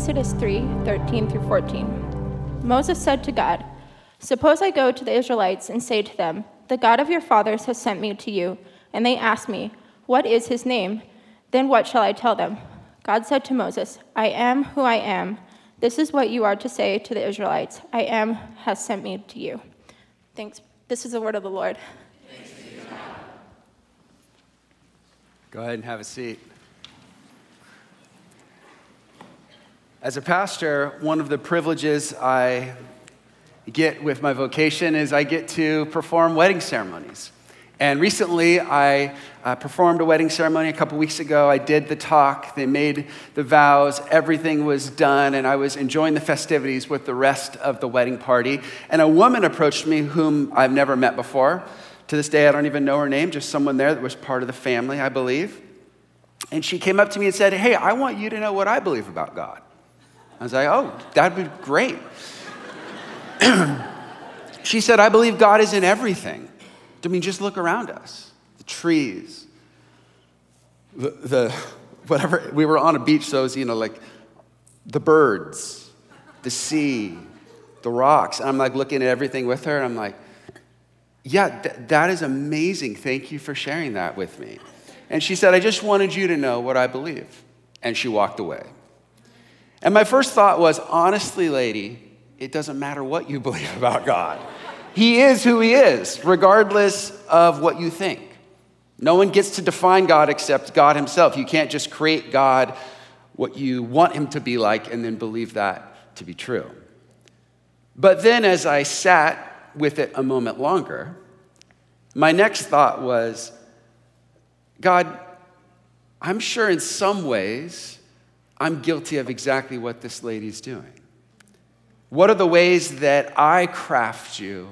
Exodus 3 13 through 14. Moses said to God, Suppose I go to the Israelites and say to them, The God of your fathers has sent me to you, and they ask me, What is his name? Then what shall I tell them? God said to Moses, I am who I am. This is what you are to say to the Israelites I am has sent me to you. Thanks. This is the word of the Lord. Go ahead and have a seat. As a pastor, one of the privileges I get with my vocation is I get to perform wedding ceremonies. And recently, I uh, performed a wedding ceremony a couple weeks ago. I did the talk, they made the vows, everything was done, and I was enjoying the festivities with the rest of the wedding party. And a woman approached me whom I've never met before. To this day, I don't even know her name, just someone there that was part of the family, I believe. And she came up to me and said, Hey, I want you to know what I believe about God. I was like, oh, that'd be great. she said, I believe God is in everything. I mean, just look around us the trees, the, the whatever. We were on a beach, so it was, you know, like the birds, the sea, the rocks. And I'm like looking at everything with her, and I'm like, yeah, th- that is amazing. Thank you for sharing that with me. And she said, I just wanted you to know what I believe. And she walked away. And my first thought was honestly, lady, it doesn't matter what you believe about God. He is who He is, regardless of what you think. No one gets to define God except God Himself. You can't just create God what you want Him to be like and then believe that to be true. But then, as I sat with it a moment longer, my next thought was God, I'm sure in some ways I'm guilty of exactly what this lady's doing. What are the ways that I craft you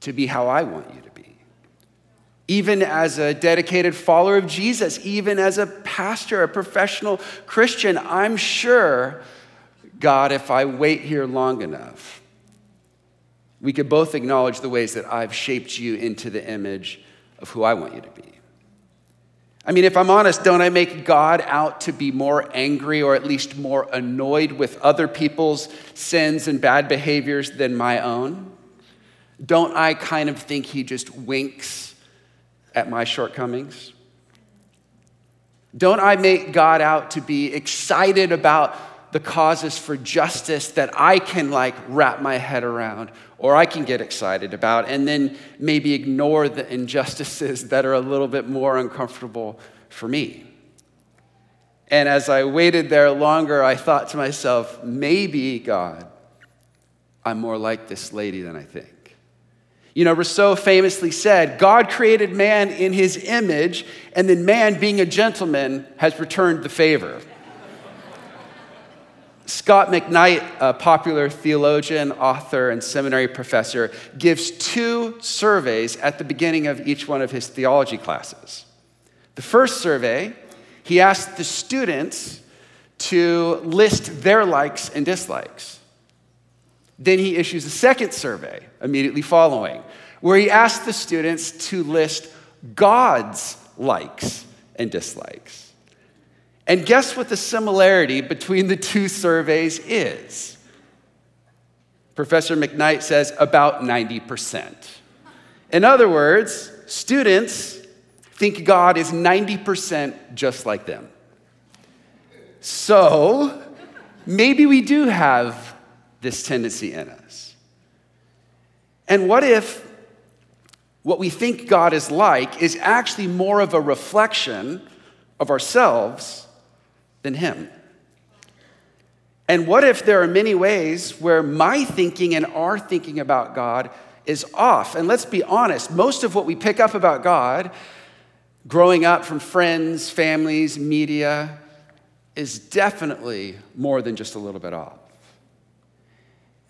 to be how I want you to be? Even as a dedicated follower of Jesus, even as a pastor, a professional Christian, I'm sure, God, if I wait here long enough, we could both acknowledge the ways that I've shaped you into the image of who I want you to be. I mean, if I'm honest, don't I make God out to be more angry or at least more annoyed with other people's sins and bad behaviors than my own? Don't I kind of think he just winks at my shortcomings? Don't I make God out to be excited about the causes for justice that I can like wrap my head around or I can get excited about, and then maybe ignore the injustices that are a little bit more uncomfortable for me. And as I waited there longer, I thought to myself, maybe, God, I'm more like this lady than I think. You know, Rousseau famously said, God created man in his image, and then man, being a gentleman, has returned the favor. Scot McKnight, a popular theologian, author, and seminary professor, gives two surveys at the beginning of each one of his theology classes. The first survey, he asked the students to list their likes and dislikes. Then he issues a second survey immediately following, where he asks the students to list God's likes and dislikes. And guess what the similarity between the two surveys is? Professor McKnight says about 90%. In other words, students think God is 90% just like them. So, maybe we do have this tendency in us. And what if what we think God is like is actually more of a reflection of ourselves than Him? And what if there are many ways where my thinking and our thinking about God is off? And let's be honest, most of what we pick up about God growing up from friends, families, media is definitely more than just a little bit off.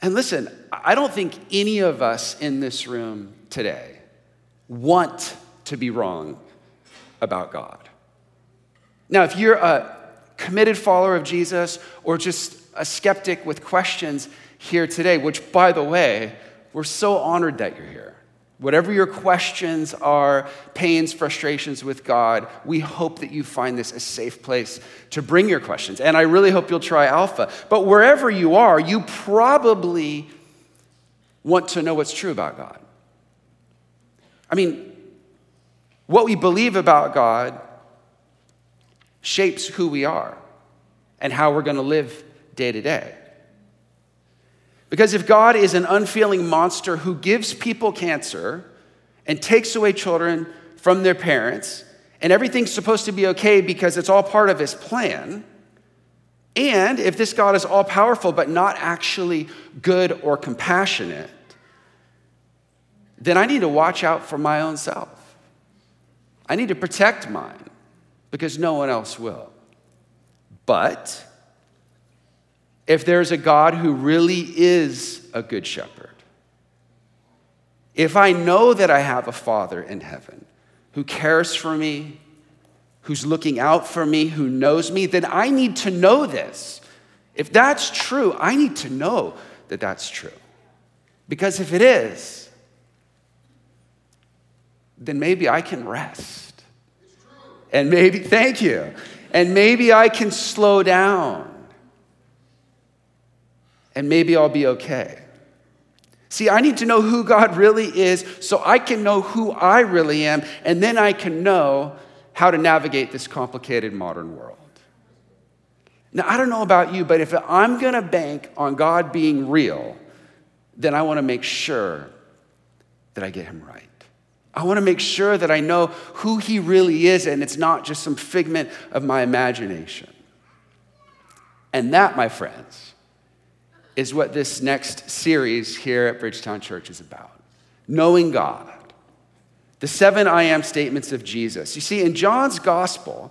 And listen, I don't think any of us in this room today want to be wrong about God. Now, if you're a committed follower of Jesus or just a skeptic with questions here today, which, by the way, we're so honored that you're here. Whatever your questions are, pains, frustrations with God, we hope that you find this a safe place to bring your questions. And I really hope you'll try Alpha. But wherever you are, you probably want to know what's true about God. I mean, what we believe about God shapes who we are and how we're going to live day to day. Because if God is an unfeeling monster who gives people cancer and takes away children from their parents, and everything's supposed to be okay because it's all part of his plan, and if this God is all powerful but not actually good or compassionate, then I need to watch out for my own self. I need to protect mine because no one else will. But if there's a God who really is a good shepherd, if I know that I have a Father in heaven who cares for me, who's looking out for me, who knows me, then I need to know this. If that's true, I need to know that that's true. Because if it is, then maybe I can rest. And maybe, thank you. And maybe I can slow down and maybe I'll be okay. See, I need to know who God really is so I can know who I really am, and then I can know how to navigate this complicated modern world. Now, I don't know about you, but if I'm gonna bank on God being real, then I wanna make sure that I get him right. I wanna make sure that I know who he really is and it's not just some figment of my imagination. And that, my friends, is what this next series here at Bridgetown Church is about knowing God. The seven I am statements of Jesus. You see, in John's gospel,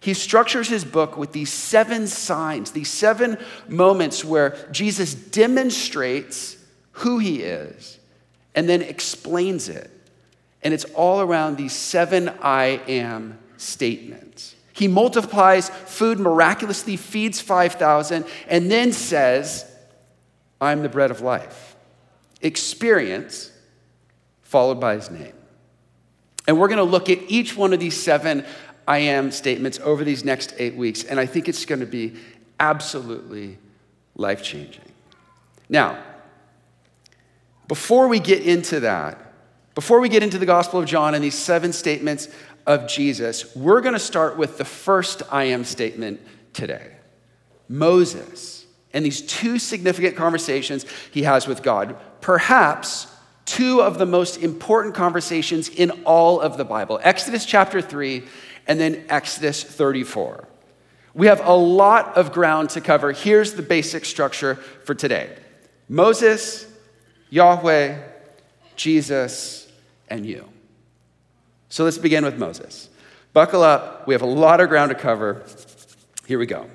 he structures his book with these seven signs, these seven moments where Jesus demonstrates who he is and then explains it. And it's all around these seven I am statements. He multiplies food miraculously, feeds 5,000, and then says, I'm the bread of life. Experience followed by his name. And we're going to look at each one of these seven I am statements over these next eight weeks, and I think it's going to be absolutely life changing. Now, before we get into that, before we get into the Gospel of John and these seven statements of Jesus, we're going to start with the first I am statement today Moses and these two significant conversations he has with God. Perhaps two of the most important conversations in all of the Bible Exodus chapter 3 and then Exodus 34. We have a lot of ground to cover. Here's the basic structure for today Moses, Yahweh, Jesus, and you. So let's begin with Moses. Buckle up. We have a lot of ground to cover. Here we go.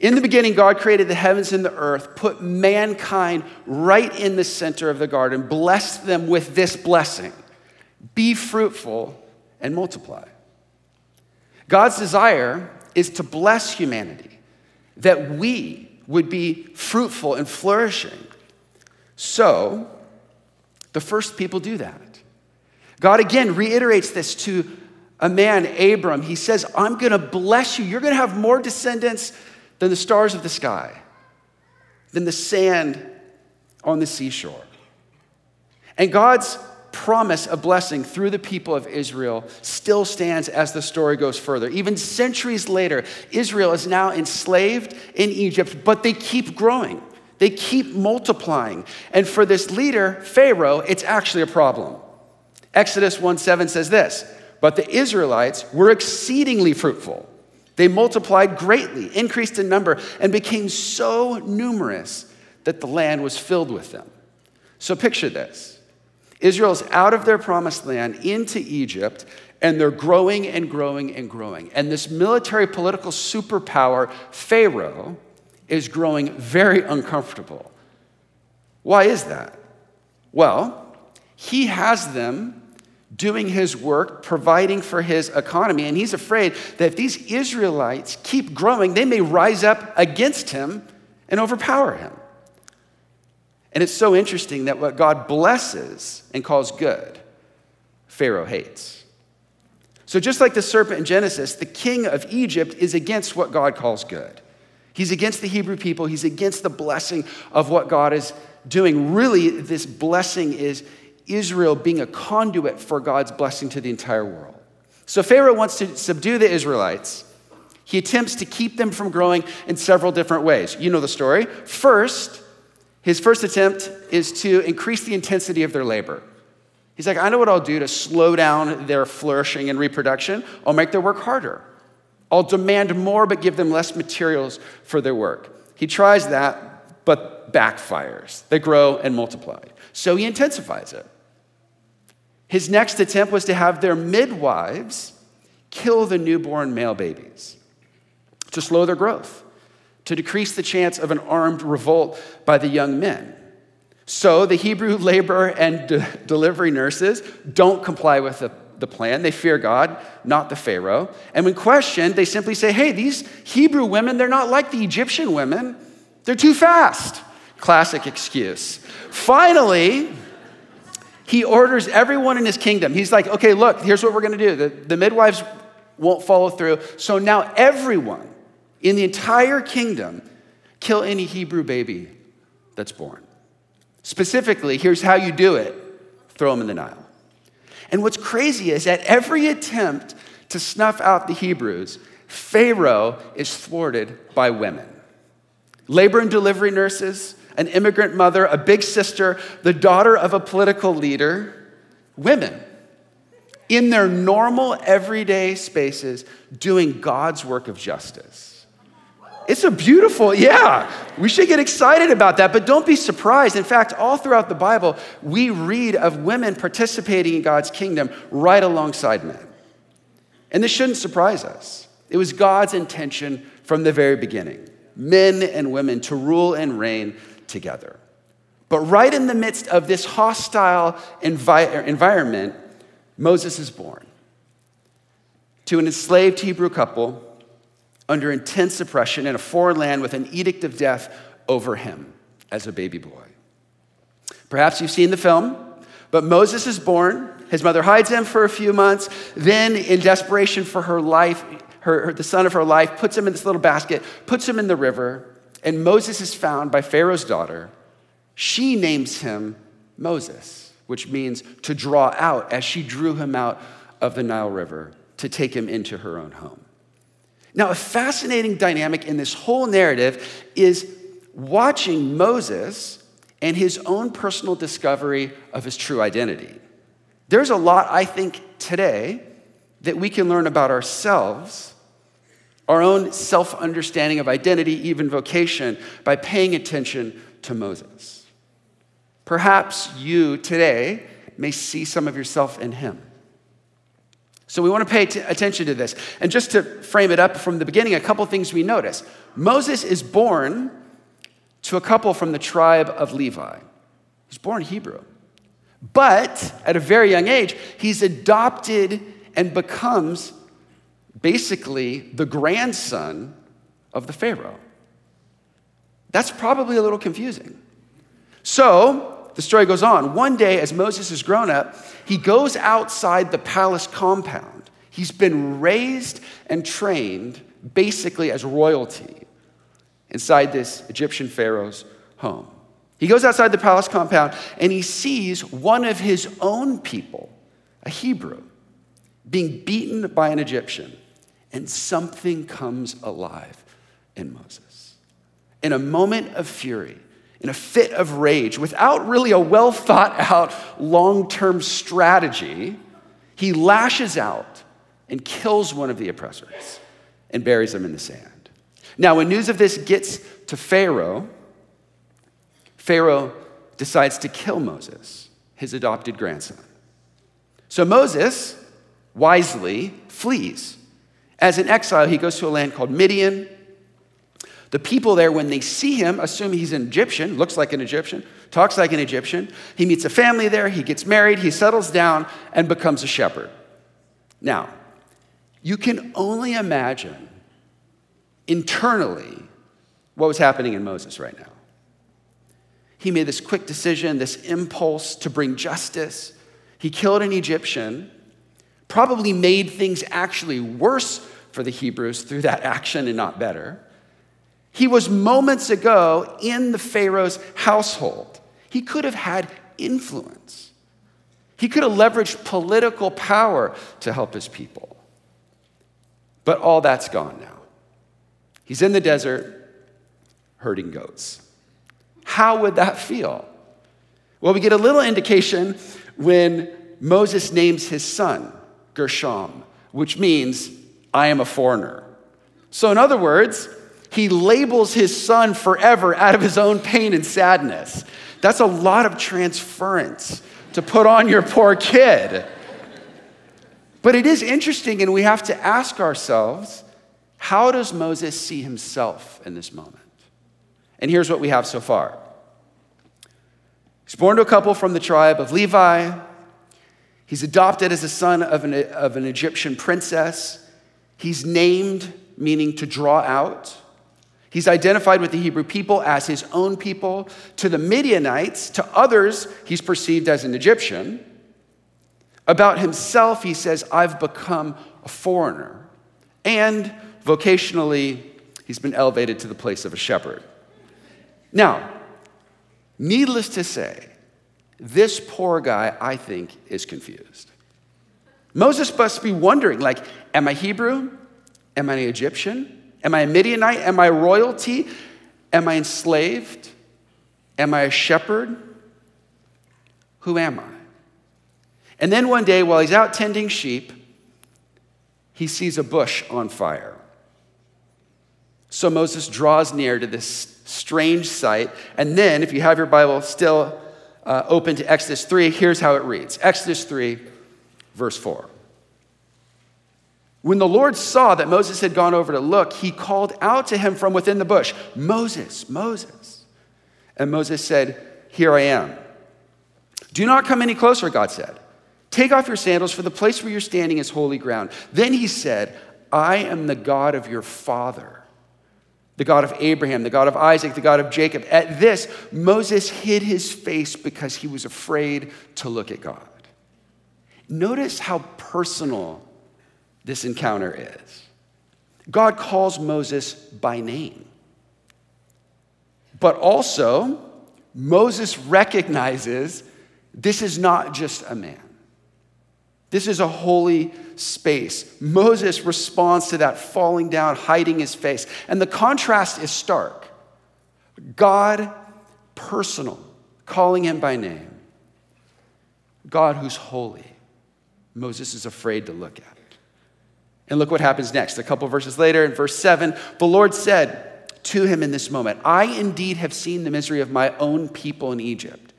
In the beginning, God created the heavens and the earth, put mankind right in the center of the garden, blessed them with this blessing be fruitful and multiply. God's desire is to bless humanity, that we would be fruitful and flourishing. So, the first people do that. God again reiterates this to a man, Abram. He says, I'm going to bless you. You're going to have more descendants than the stars of the sky, than the sand on the seashore. And God's promise of blessing through the people of Israel still stands as the story goes further. Even centuries later, Israel is now enslaved in Egypt, but they keep growing. They keep multiplying. And for this leader, Pharaoh, it's actually a problem. Exodus 1 7 says this But the Israelites were exceedingly fruitful they multiplied greatly, increased in number, and became so numerous that the land was filled with them. So picture this Israel's out of their promised land into Egypt, and they're growing and growing and growing. And this military political superpower, Pharaoh, is growing very uncomfortable. Why is that? Well, he has them doing his work, providing for his economy. And he's afraid that if these Israelites keep growing, they may rise up against him and overpower him. And it's so interesting that what God blesses and calls good, Pharaoh hates. So, just like the serpent in Genesis, the king of Egypt is against what God calls good. He's against the Hebrew people, he's against the blessing of what God is doing. Really, this blessing is Israel being a conduit for God's blessing to the entire world. So, Pharaoh wants to subdue the Israelites. He attempts to keep them from growing in several different ways. You know the story. First, his first attempt is to increase the intensity of their labor. He's like, I know what I'll do to slow down their flourishing and reproduction. I'll make their work harder. I'll demand more, but give them less materials for their work. He tries that, but backfires. They grow and multiply. So he intensifies it. His next attempt was to have their midwives kill the newborn male babies to slow their growth to decrease the chance of an armed revolt by the young men. So the Hebrew labor and de- delivery nurses don't comply with the, the plan. They fear God, not the Pharaoh. And when questioned, they simply say, hey, these Hebrew women, they're not like the Egyptian women. They're too fast. Classic excuse. Finally, he orders everyone in his kingdom. He's like, okay, look, here's what we're going to do. The, the midwives won't follow through. So now everyone in the entire kingdom kill any Hebrew baby that's born. Specifically, here's how you do it throw them in the Nile. And what's crazy is at every attempt to snuff out the Hebrews, Pharaoh is thwarted by women. Labor and delivery nurses, an immigrant mother, a big sister, the daughter of a political leader, women in their normal everyday spaces doing God's work of justice. It's a beautiful, yeah. We should get excited about that, but don't be surprised. In fact, all throughout the Bible, we read of women participating in God's kingdom right alongside men. And this shouldn't surprise us. It was God's intention from the very beginning men and women to rule and reign together. But right in the midst of this hostile envi- environment, Moses is born to an enslaved Hebrew couple under intense oppression in a foreign land with an edict of death over him as a baby boy. Perhaps you've seen the film, but Moses is born. His mother hides him for a few months. Then, in desperation for her life, her, her, the son of her life puts him in this little basket, puts him in the river, and Moses is found by Pharaoh's daughter. She names him Moses, which means to draw out, as she drew him out of the Nile River to take him into her own home. Now, a fascinating dynamic in this whole narrative is watching Moses and his own personal discovery of his true identity. There's a lot, I think, today that we can learn about ourselves, our own self understanding of identity, even vocation, by paying attention to Moses. Perhaps you today may see some of yourself in him. So we want to pay t- attention to this. And just to frame it up from the beginning, a couple things we notice. Moses is born to a couple from the tribe of Levi. He's born Hebrew. But at a very young age, he's adopted and becomes basically the grandson of the Pharaoh. That's probably a little confusing. So, the story goes on. One day, as Moses is grown up, he goes outside the palace compound. He's been raised and trained basically as royalty inside this Egyptian Pharaoh's home. He goes outside the palace compound and he sees one of his own people, a Hebrew, being beaten by an Egyptian. And something comes alive in Moses. In a moment of fury, in a fit of rage, without really a well thought out long term strategy, he lashes out and kills one of the oppressors and buries him in the sand. Now, when news of this gets to Pharaoh, Pharaoh decides to kill Moses, his adopted grandson. So Moses wisely flees. As an exile, he goes to a land called Midian. The people there, when they see him, assume he's an Egyptian, looks like an Egyptian, talks like an Egyptian. He meets a family there, he gets married, he settles down, and becomes a shepherd. Now, you can only imagine internally what was happening in Moses right now. he made this quick decision, this impulse to bring justice. He killed an Egyptian, probably made things actually worse for the Hebrews through that action and not better. He was moments ago in the Pharaoh's household. He could have had influence. He could have leveraged political power to help his people. But all that's gone now. He's in the desert herding goats. How would that feel? Well, we get a little indication when Moses names his son Gershom, which means, I am a foreigner. So, in other words, he labels his son forever out of his own pain and sadness. That's a lot of transference to put on your poor kid. But it is interesting, and we have to ask ourselves how does Moses see himself in this moment? And here's what we have so far He's born to a couple from the tribe of Levi. He's adopted as a son of an, of an Egyptian princess. He's named, meaning to draw out. He's identified with the Hebrew people as his own people. To the Midianites, to others, he's perceived as an Egyptian. About himself, he says, I've become a foreigner. And vocationally, he's been elevated to the place of a shepherd. Now, needless to say, this poor guy, I think, is confused. Moses must be wondering, like, am I Hebrew? Am I an Egyptian? Am I a Midianite? Am I royalty? Am I enslaved? Am I a shepherd? Who am I? And then one day, while he's out tending sheep, he sees a bush on fire. So Moses draws near to this strange sight. And then, if you have your Bible still uh, open to Exodus 3, here's how it reads Exodus 3, verse 4. When the Lord saw that Moses had gone over to look, he called out to him from within the bush, Moses, Moses. And Moses said, Here I am. Do not come any closer, God said. Take off your sandals, for the place where you're standing is holy ground. Then he said, I am the God of your father the God of Abraham, the God of Isaac, the God of Jacob. At this, Moses hid his face because he was afraid to look at God. Notice how personal this encounter is. God calls Moses by name. But also, Moses recognizes this is not just a man. This is a holy space. Moses responds to that falling down, hiding his face. And the contrast is stark. God, personal, calling him by name. God who's holy. Moses is afraid to look at. And look what happens next. A couple verses later, in verse 7, the Lord said to him in this moment, I indeed have seen the misery of my own people in Egypt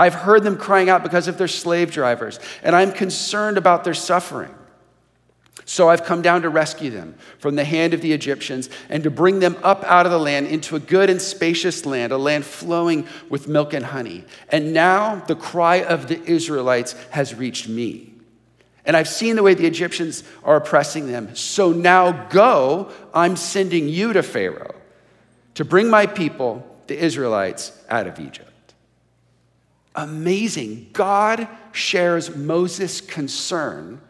I've heard them crying out because of their slave drivers, and I'm concerned about their suffering. So I've come down to rescue them from the hand of the Egyptians and to bring them up out of the land into a good and spacious land, a land flowing with milk and honey. And now the cry of the Israelites has reached me. And I've seen the way the Egyptians are oppressing them. So now go, I'm sending you to Pharaoh to bring my people, the Israelites, out of Egypt amazing. God shares Moses' concern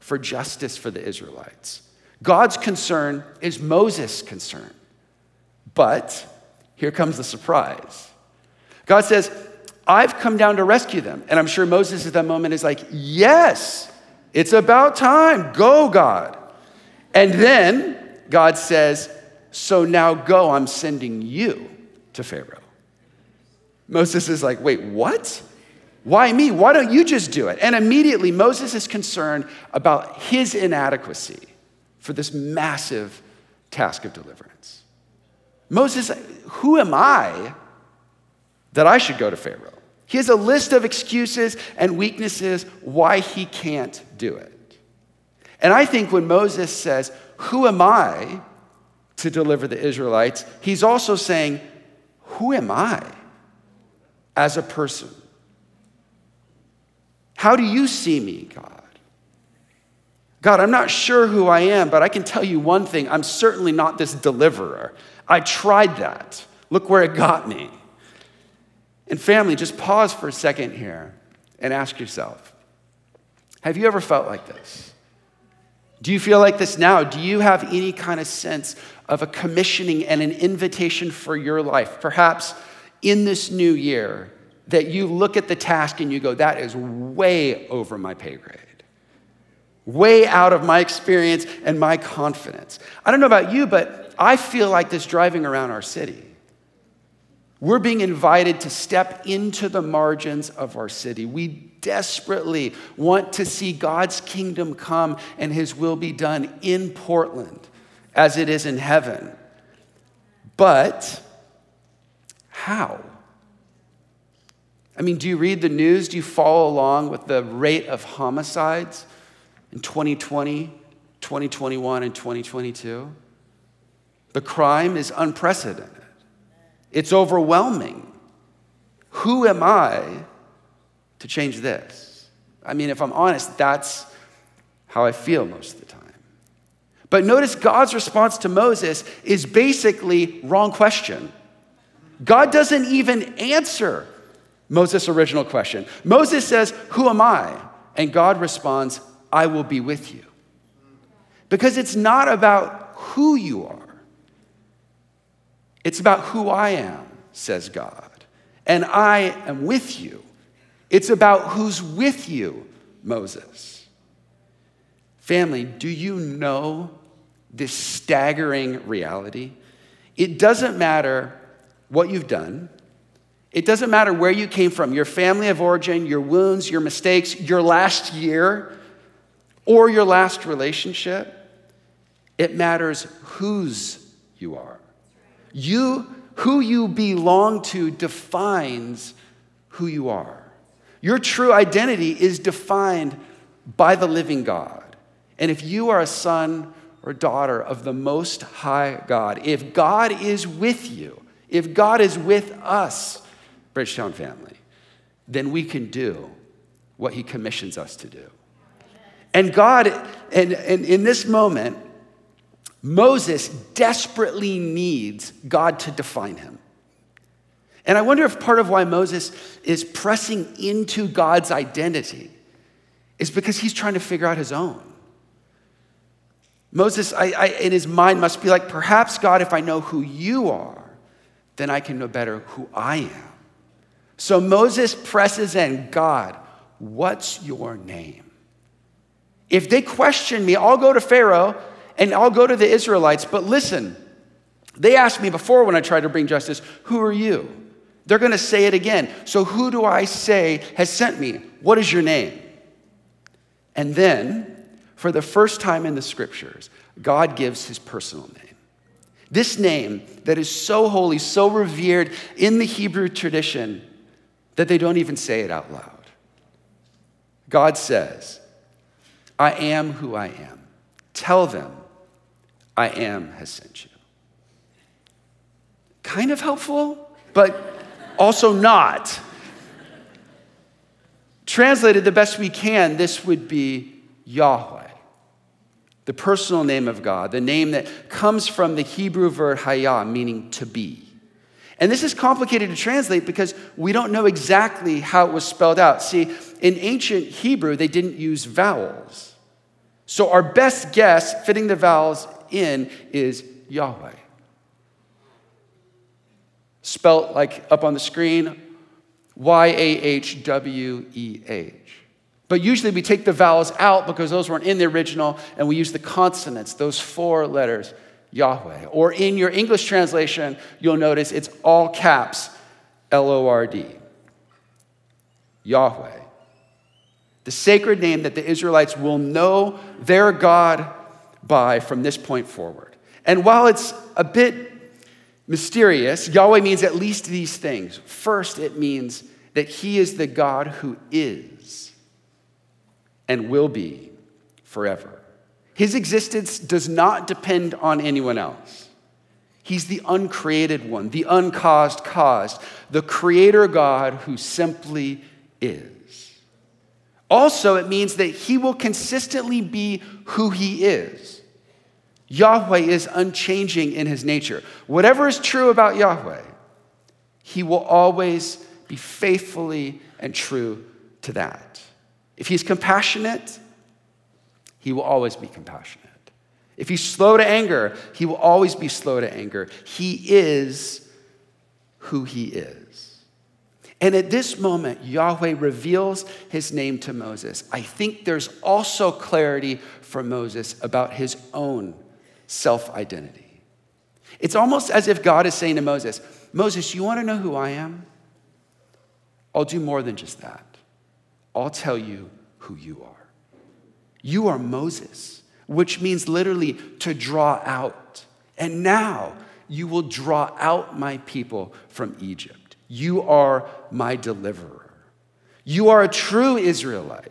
for justice for the Israelites. God's concern is Moses' concern. But here comes the surprise. God says, I've come down to rescue them. And I'm sure Moses at that moment is like, Yes, it's about time. Go, God. And then God says, So now go, I'm sending you to Pharaoh. Moses is like, wait, what? Why me? Why don't you just do it? And immediately, Moses is concerned about his inadequacy for this massive task of deliverance. Moses, who am I that I should go to Pharaoh? He has a list of excuses and weaknesses why he can't do it. And I think when Moses says, Who am I to deliver the Israelites? he's also saying, Who am I? as a person? How do you see me, God? God, I'm not sure who I am, but I can tell you one thing I'm certainly not this deliverer. I tried that. Look where it got me. And family, just pause for a second here and ask yourself Have you ever felt like this? Do you feel like this now? Do you have any kind of sense of a commissioning and an invitation for your life? Perhaps in this new year, that you look at the task and you go, that is way over my pay grade, way out of my experience and my confidence. I don't know about you, but I feel like this driving around our city. We're being invited to step into the margins of our city. We desperately want to see God's kingdom come and his will be done in Portland as it is in heaven. But how? I mean, do you read the news? Do you follow along with the rate of homicides in 2020, 2021, and 2022? The crime is unprecedented, it's overwhelming. Who am I to change this? I mean, if I'm honest, that's how I feel most of the time. But notice God's response to Moses is basically wrong question. God doesn't even answer Moses' original question. Moses says, Who am I? And God responds, I will be with you. Because it's not about who you are, it's about who I am, says God. And I am with you. It's about who's with you, Moses. Family, do you know this staggering reality? It doesn't matter what you've done. It doesn't matter where you came from, your family of origin, your wounds, your mistakes, your last year, or your last relationship. It matters whose you are. You, who you belong to defines who you are. Your true identity is defined by the living God. And if you are a son or daughter of the Most High God, if God is with you, if God is with us, Bridgetown family, then we can do what He commissions us to do. And God, and, and in this moment, Moses desperately needs God to define him. And I wonder if part of why Moses is pressing into God's identity is because he's trying to figure out his own. Moses, I, I, in his mind, must be like, perhaps, God, if I know who you are, then I can know better who I am. So Moses presses in God, what's your name? If they question me, I'll go to Pharaoh and I'll go to the Israelites. But listen, they asked me before when I tried to bring justice, Who are you? They're going to say it again. So who do I say has sent me? What is your name? And then, for the first time in the scriptures, God gives his personal name. This name that is so holy, so revered in the Hebrew tradition, that they don't even say it out loud. God says, I am who I am. Tell them, I am has sent you. Kind of helpful, but also not. Translated the best we can, this would be Yahweh, the personal name of God, the name that comes from the Hebrew verb hayah, meaning to be. And this is complicated to translate because we don't know exactly how it was spelled out. See, in ancient Hebrew, they didn't use vowels. So our best guess, fitting the vowels in, is Yahweh. Spelt like up on the screen, Y A H W E H. But usually we take the vowels out because those weren't in the original, and we use the consonants, those four letters. Yahweh. Or in your English translation, you'll notice it's all caps L O R D. Yahweh. The sacred name that the Israelites will know their God by from this point forward. And while it's a bit mysterious, Yahweh means at least these things. First, it means that He is the God who is and will be forever. His existence does not depend on anyone else. He's the uncreated one, the uncaused caused, the creator God who simply is. Also, it means that he will consistently be who he is. Yahweh is unchanging in his nature. Whatever is true about Yahweh, he will always be faithfully and true to that. If he's compassionate, he will always be compassionate. If he's slow to anger, he will always be slow to anger. He is who he is. And at this moment, Yahweh reveals his name to Moses. I think there's also clarity for Moses about his own self identity. It's almost as if God is saying to Moses, Moses, you want to know who I am? I'll do more than just that. I'll tell you who you are. You are Moses, which means literally to draw out. And now you will draw out my people from Egypt. You are my deliverer. You are a true Israelite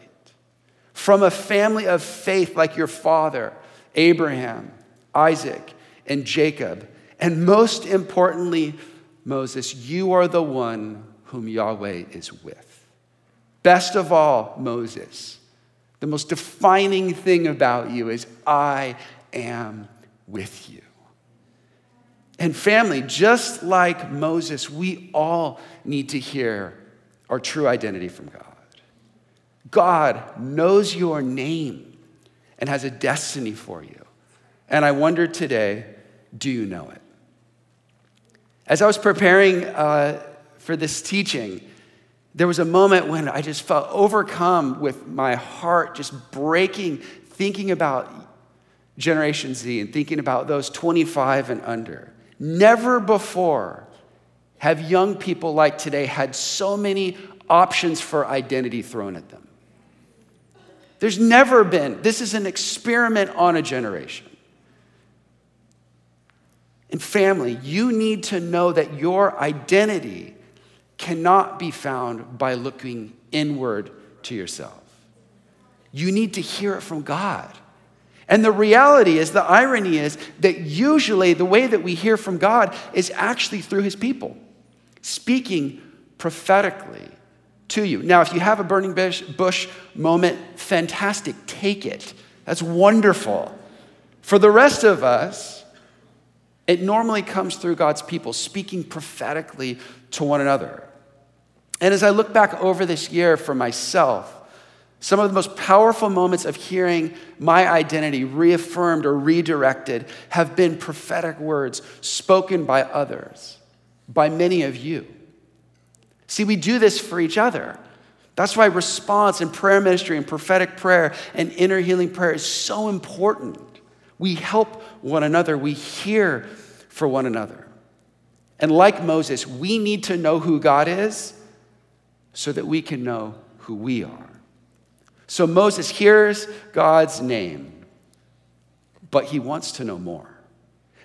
from a family of faith like your father, Abraham, Isaac, and Jacob. And most importantly, Moses, you are the one whom Yahweh is with. Best of all, Moses, the most defining thing about you is I am with you. And family, just like Moses, we all need to hear our true identity from God. God knows your name and has a destiny for you. And I wonder today, do you know it? As I was preparing uh, for this teaching, there was a moment when I just felt overcome with my heart just breaking, thinking about Generation Z and thinking about those 25 and under. Never before have young people like today had so many options for identity thrown at them. There's never been, this is an experiment on a generation. And family, you need to know that your identity cannot be found by looking inward to yourself. You need to hear it from God. And the reality is, the irony is that usually the way that we hear from God is actually through his people, speaking prophetically to you. Now, if you have a burning bush moment, fantastic, take it. That's wonderful. For the rest of us, it normally comes through God's people speaking prophetically to one another. And as I look back over this year for myself, some of the most powerful moments of hearing my identity reaffirmed or redirected have been prophetic words spoken by others, by many of you. See, we do this for each other. That's why response and prayer ministry and prophetic prayer and inner healing prayer is so important. We help one another, we hear for one another. And like Moses, we need to know who God is so that we can know who we are. So Moses hears God's name, but he wants to know more.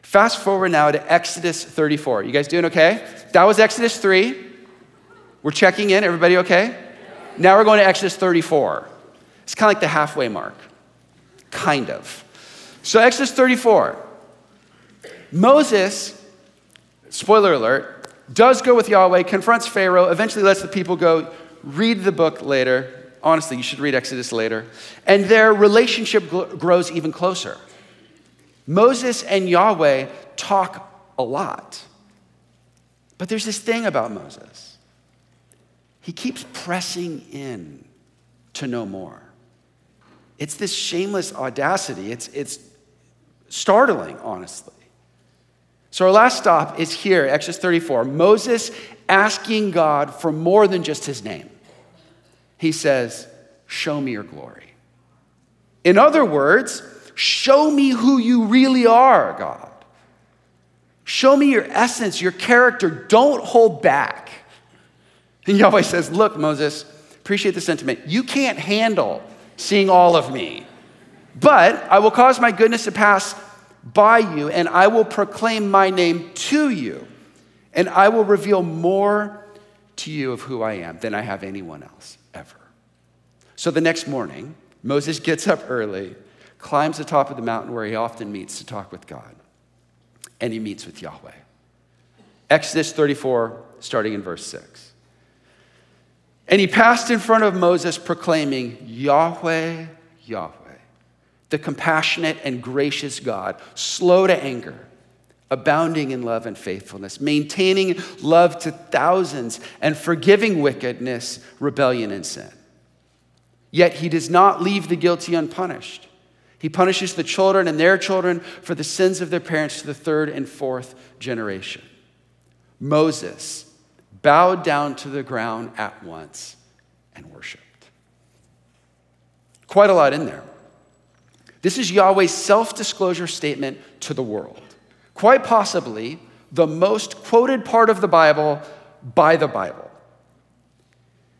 Fast forward now to Exodus 34. You guys doing okay? That was Exodus 3. We're checking in. Everybody okay? Now we're going to Exodus 34. It's kind of like the halfway mark. Kind of. So, Exodus 34. Moses, spoiler alert, does go with Yahweh, confronts Pharaoh, eventually lets the people go. Read the book later. Honestly, you should read Exodus later. And their relationship grows even closer. Moses and Yahweh talk a lot. But there's this thing about Moses. He keeps pressing in to know more. It's this shameless audacity. It's, it's startling, honestly. So, our last stop is here, Exodus 34. Moses asking God for more than just his name. He says, Show me your glory. In other words, show me who you really are, God. Show me your essence, your character. Don't hold back. And Yahweh says, Look, Moses, appreciate the sentiment. You can't handle seeing all of me, but I will cause my goodness to pass by you, and I will proclaim my name to you, and I will reveal more to you of who I am than I have anyone else ever. So the next morning, Moses gets up early, climbs the top of the mountain where he often meets to talk with God, and he meets with Yahweh. Exodus 34, starting in verse 6. And he passed in front of Moses, proclaiming, Yahweh, Yahweh the compassionate and gracious God, slow to anger, abounding in love and faithfulness, maintaining love to thousands, and forgiving wickedness, rebellion, and sin. Yet he does not leave the guilty unpunished. He punishes the children and their children for the sins of their parents to the third and fourth generation. Moses bowed down to the ground at once and worshiped. Quite a lot in there. This is Yahweh's self disclosure statement to the world. Quite possibly the most quoted part of the Bible by the Bible.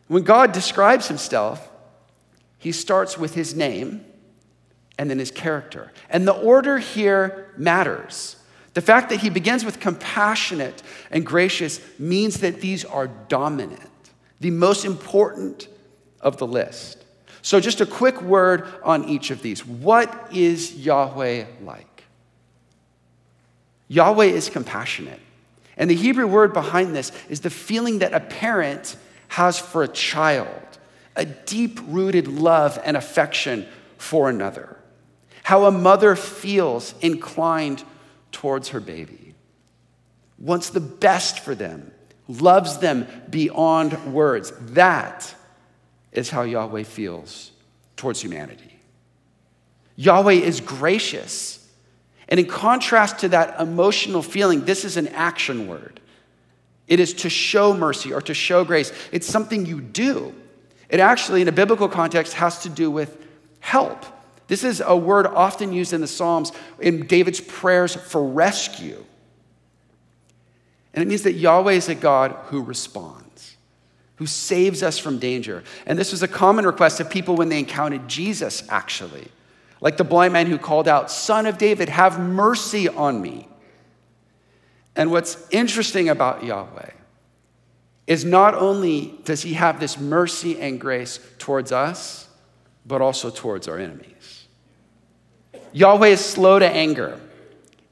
When God describes himself, he starts with his name and then his character. And the order here matters. The fact that he begins with compassionate and gracious means that these are dominant, the most important of the list. So, just a quick word on each of these. What is Yahweh like? Yahweh is compassionate. And the Hebrew word behind this is the feeling that a parent has for a child, a deep rooted love and affection for another. How a mother feels inclined towards her baby, wants the best for them, loves them beyond words. That is how Yahweh feels towards humanity. Yahweh is gracious. And in contrast to that emotional feeling, this is an action word. It is to show mercy or to show grace. It's something you do. It actually, in a biblical context, has to do with help. This is a word often used in the Psalms in David's prayers for rescue. And it means that Yahweh is a God who responds who saves us from danger. And this was a common request of people when they encountered Jesus, actually. Like the blind man who called out, Son of David, have mercy on me. And what's interesting about Yahweh is not only does he have this mercy and grace towards us, but also towards our enemies. Yahweh is slow to anger.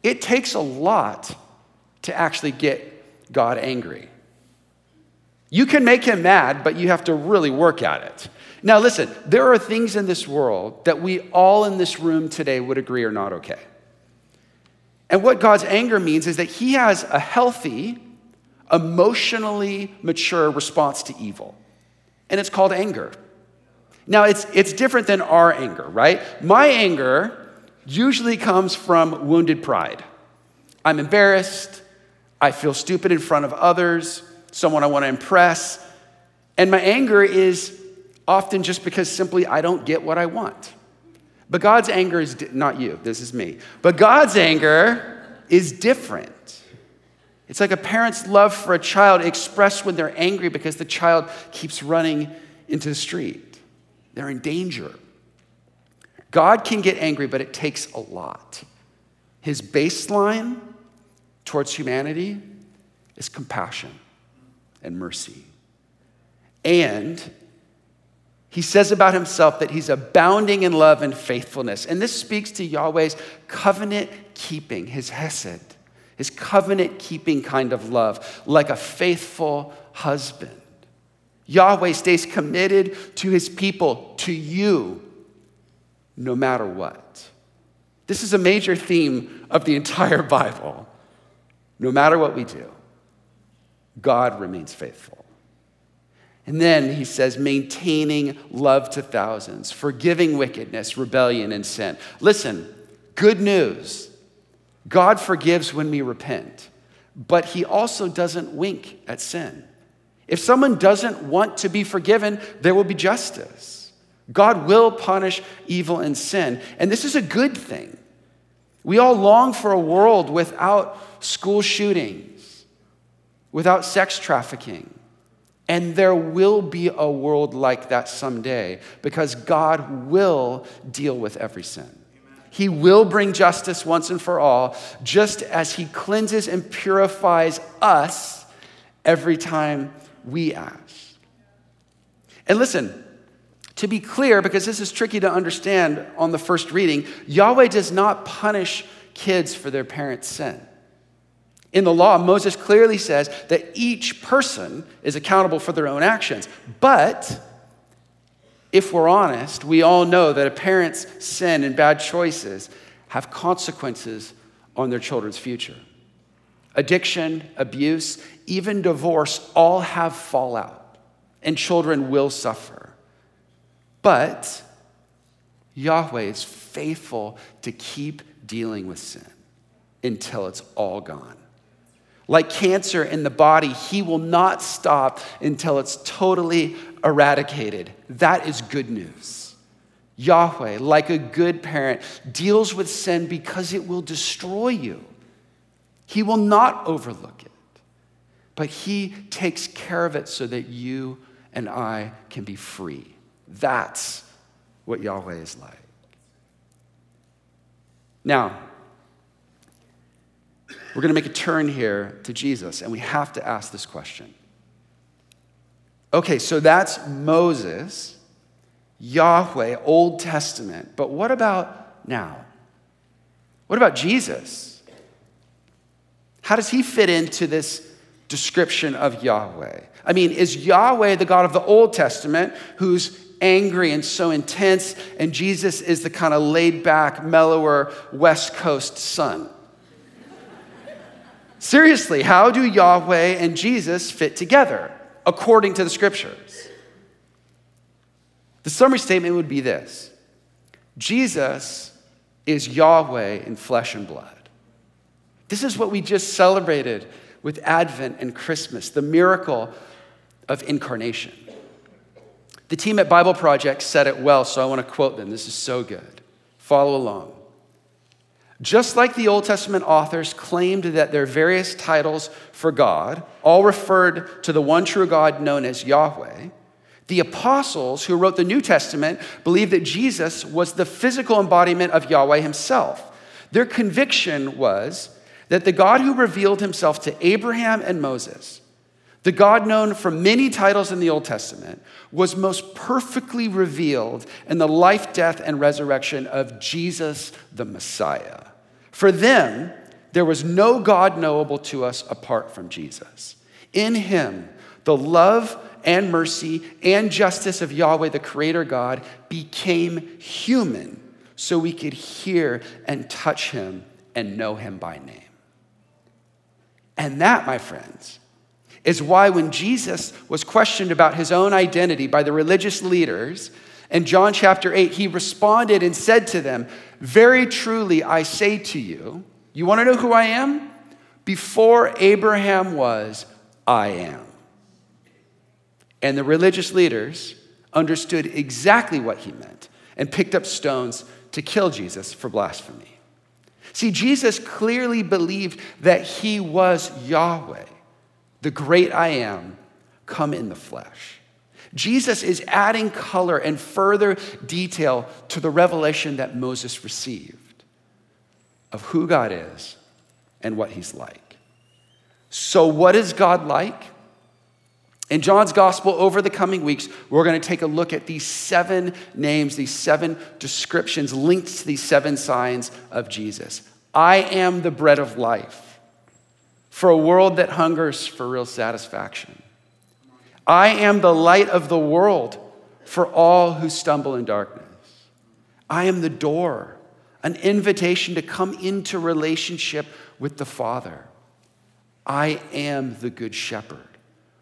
It takes a lot to actually get God angry. You can make him mad, but you have to really work at it. Now, listen, there are things in this world that we all in this room today would agree are not okay. And what God's anger means is that he has a healthy, emotionally mature response to evil. And it's called anger. Now, it's, it's different than our anger, right? My anger usually comes from wounded pride. I'm embarrassed. I feel stupid in front of others someone I want to impress. And my anger is often just because simply I don't get what I want. But God's anger is di- not you, this is me. But God's anger is different. It's like a parent's love for a child expressed when they're angry because the child keeps running into the street. They're in danger. God can get angry, but it takes a lot. His baseline towards humanity is compassion and mercy. And he says about himself that he's abounding in love and faithfulness. And this speaks to Yahweh's covenant keeping, his hesed, his covenant keeping kind of love, like a faithful husband. Yahweh stays committed to his people, to you, no matter what. This is a major theme of the entire Bible. No matter what we do, God remains faithful. And then he says, maintaining love to thousands, forgiving wickedness, rebellion, and sin. Listen, good news. God forgives when we repent, but he also doesn't wink at sin. If someone doesn't want to be forgiven, there will be justice. God will punish evil and sin. And this is a good thing. We all long for a world without school shootings without sex trafficking. And there will be a world like that someday because God will deal with every sin. He will bring justice once and for all, just as He cleanses and purifies us every time we ask. And listen, to be clear, because this is tricky to understand on the first reading, Yahweh does not punish kids for their parents' sin. In the law, Moses clearly says that each person is accountable for their own actions. But if we're honest, we all know that a parent's sin and bad choices have consequences on their children's future. Addiction, abuse, even divorce all have fallout, and children will suffer. But Yahweh is faithful to keep dealing with sin until it's all gone. Like cancer in the body, he will not stop until it's totally eradicated. That is good news. Yahweh, like a good parent, deals with sin because it will destroy you. He will not overlook it, but he takes care of it so that you and I can be free. That's what Yahweh is like. Now, we're going to make a turn here to Jesus, and we have to ask this question. Okay, so that's Moses, Yahweh, Old Testament. But what about now? What about Jesus? How does he fit into this description of Yahweh? I mean, is Yahweh the God of the Old Testament who's angry and so intense, and Jesus is the kind of laid back, mellower West Coast son? Seriously, how do Yahweh and Jesus fit together according to the scriptures? The summary statement would be this Jesus is Yahweh in flesh and blood. This is what we just celebrated with Advent and Christmas, the miracle of incarnation. The team at Bible Project said it well, so I want to quote them. This is so good. Follow along. Just like the Old Testament authors claimed that their various titles for God all referred to the one true God known as Yahweh, the apostles who wrote the New Testament believed that Jesus was the physical embodiment of Yahweh himself. Their conviction was that the God who revealed himself to Abraham and Moses, the God known for many titles in the Old Testament, was most perfectly revealed in the life, death, and resurrection of Jesus the Messiah. For them, there was no God knowable to us apart from Jesus. In him, the love and mercy and justice of Yahweh, the Creator God, became human so we could hear and touch him and know him by name. And that, my friends, is why when Jesus was questioned about his own identity by the religious leaders, in John chapter 8, he responded and said to them, Very truly, I say to you, you want to know who I am? Before Abraham was, I am. And the religious leaders understood exactly what he meant and picked up stones to kill Jesus for blasphemy. See, Jesus clearly believed that he was Yahweh, the great I am, come in the flesh. Jesus is adding color and further detail to the revelation that Moses received of who God is and what he's like. So, what is God like? In John's gospel, over the coming weeks, we're going to take a look at these seven names, these seven descriptions linked to these seven signs of Jesus. I am the bread of life for a world that hungers for real satisfaction. I am the light of the world for all who stumble in darkness. I am the door, an invitation to come into relationship with the Father. I am the good shepherd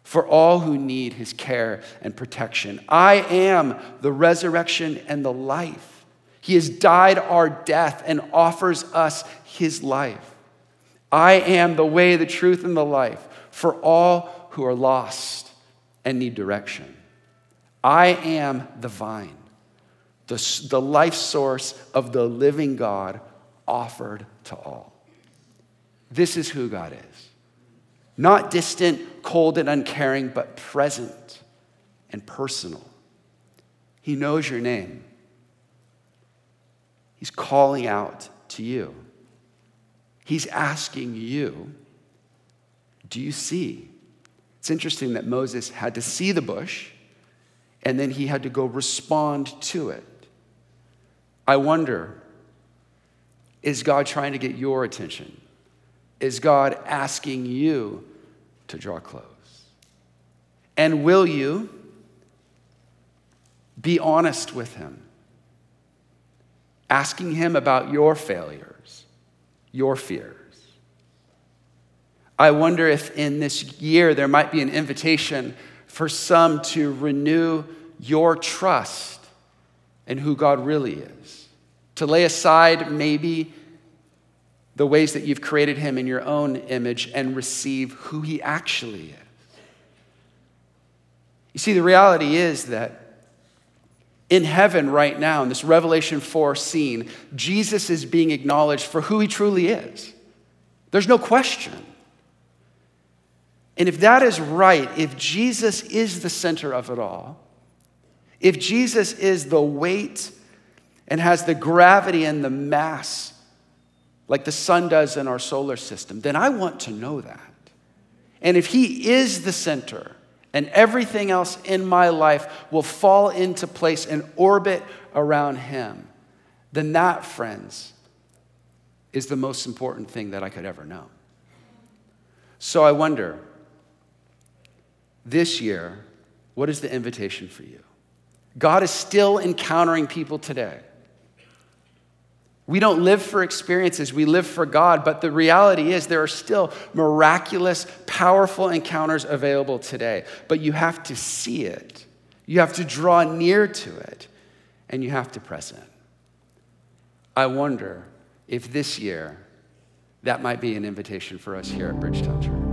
for all who need his care and protection. I am the resurrection and the life. He has died our death and offers us his life. I am the way, the truth, and the life for all who are lost and need direction. I am the vine, the, the life source of the living God offered to all. This is who God is. Not distant, cold, and uncaring, but present and personal. He knows your name. He's calling out to you. He's asking you, Do you see? It's interesting that Moses had to see the bush and then he had to go respond to it. I wonder is God trying to get your attention? Is God asking you to draw close? And will you be honest with Him? Asking Him about your failures, your fears. I wonder if in this year there might be an invitation for some to renew your trust in who God really is, to lay aside maybe the ways that you've created him in your own image and receive who he actually is. You see, the reality is that in heaven right now, in this Revelation 4 scene, Jesus is being acknowledged for who he truly is. There's no question. And if that is right, if Jesus is the center of it all, if Jesus is the weight and has the gravity and the mass like the sun does in our solar system, then I want to know that. And if he is the center, and everything else in my life will fall into place and orbit around him, then that, friends, is the most important thing that I could ever know. So I wonder this year, what is the invitation for you? God is still encountering people today. We don't live for experiences, we live for God. But the reality is, there are still miraculous, powerful encounters available today. But you have to see it, you have to draw near to it, and you have to press in. I wonder if this year that might be an invitation for us here at Bridgetown Church.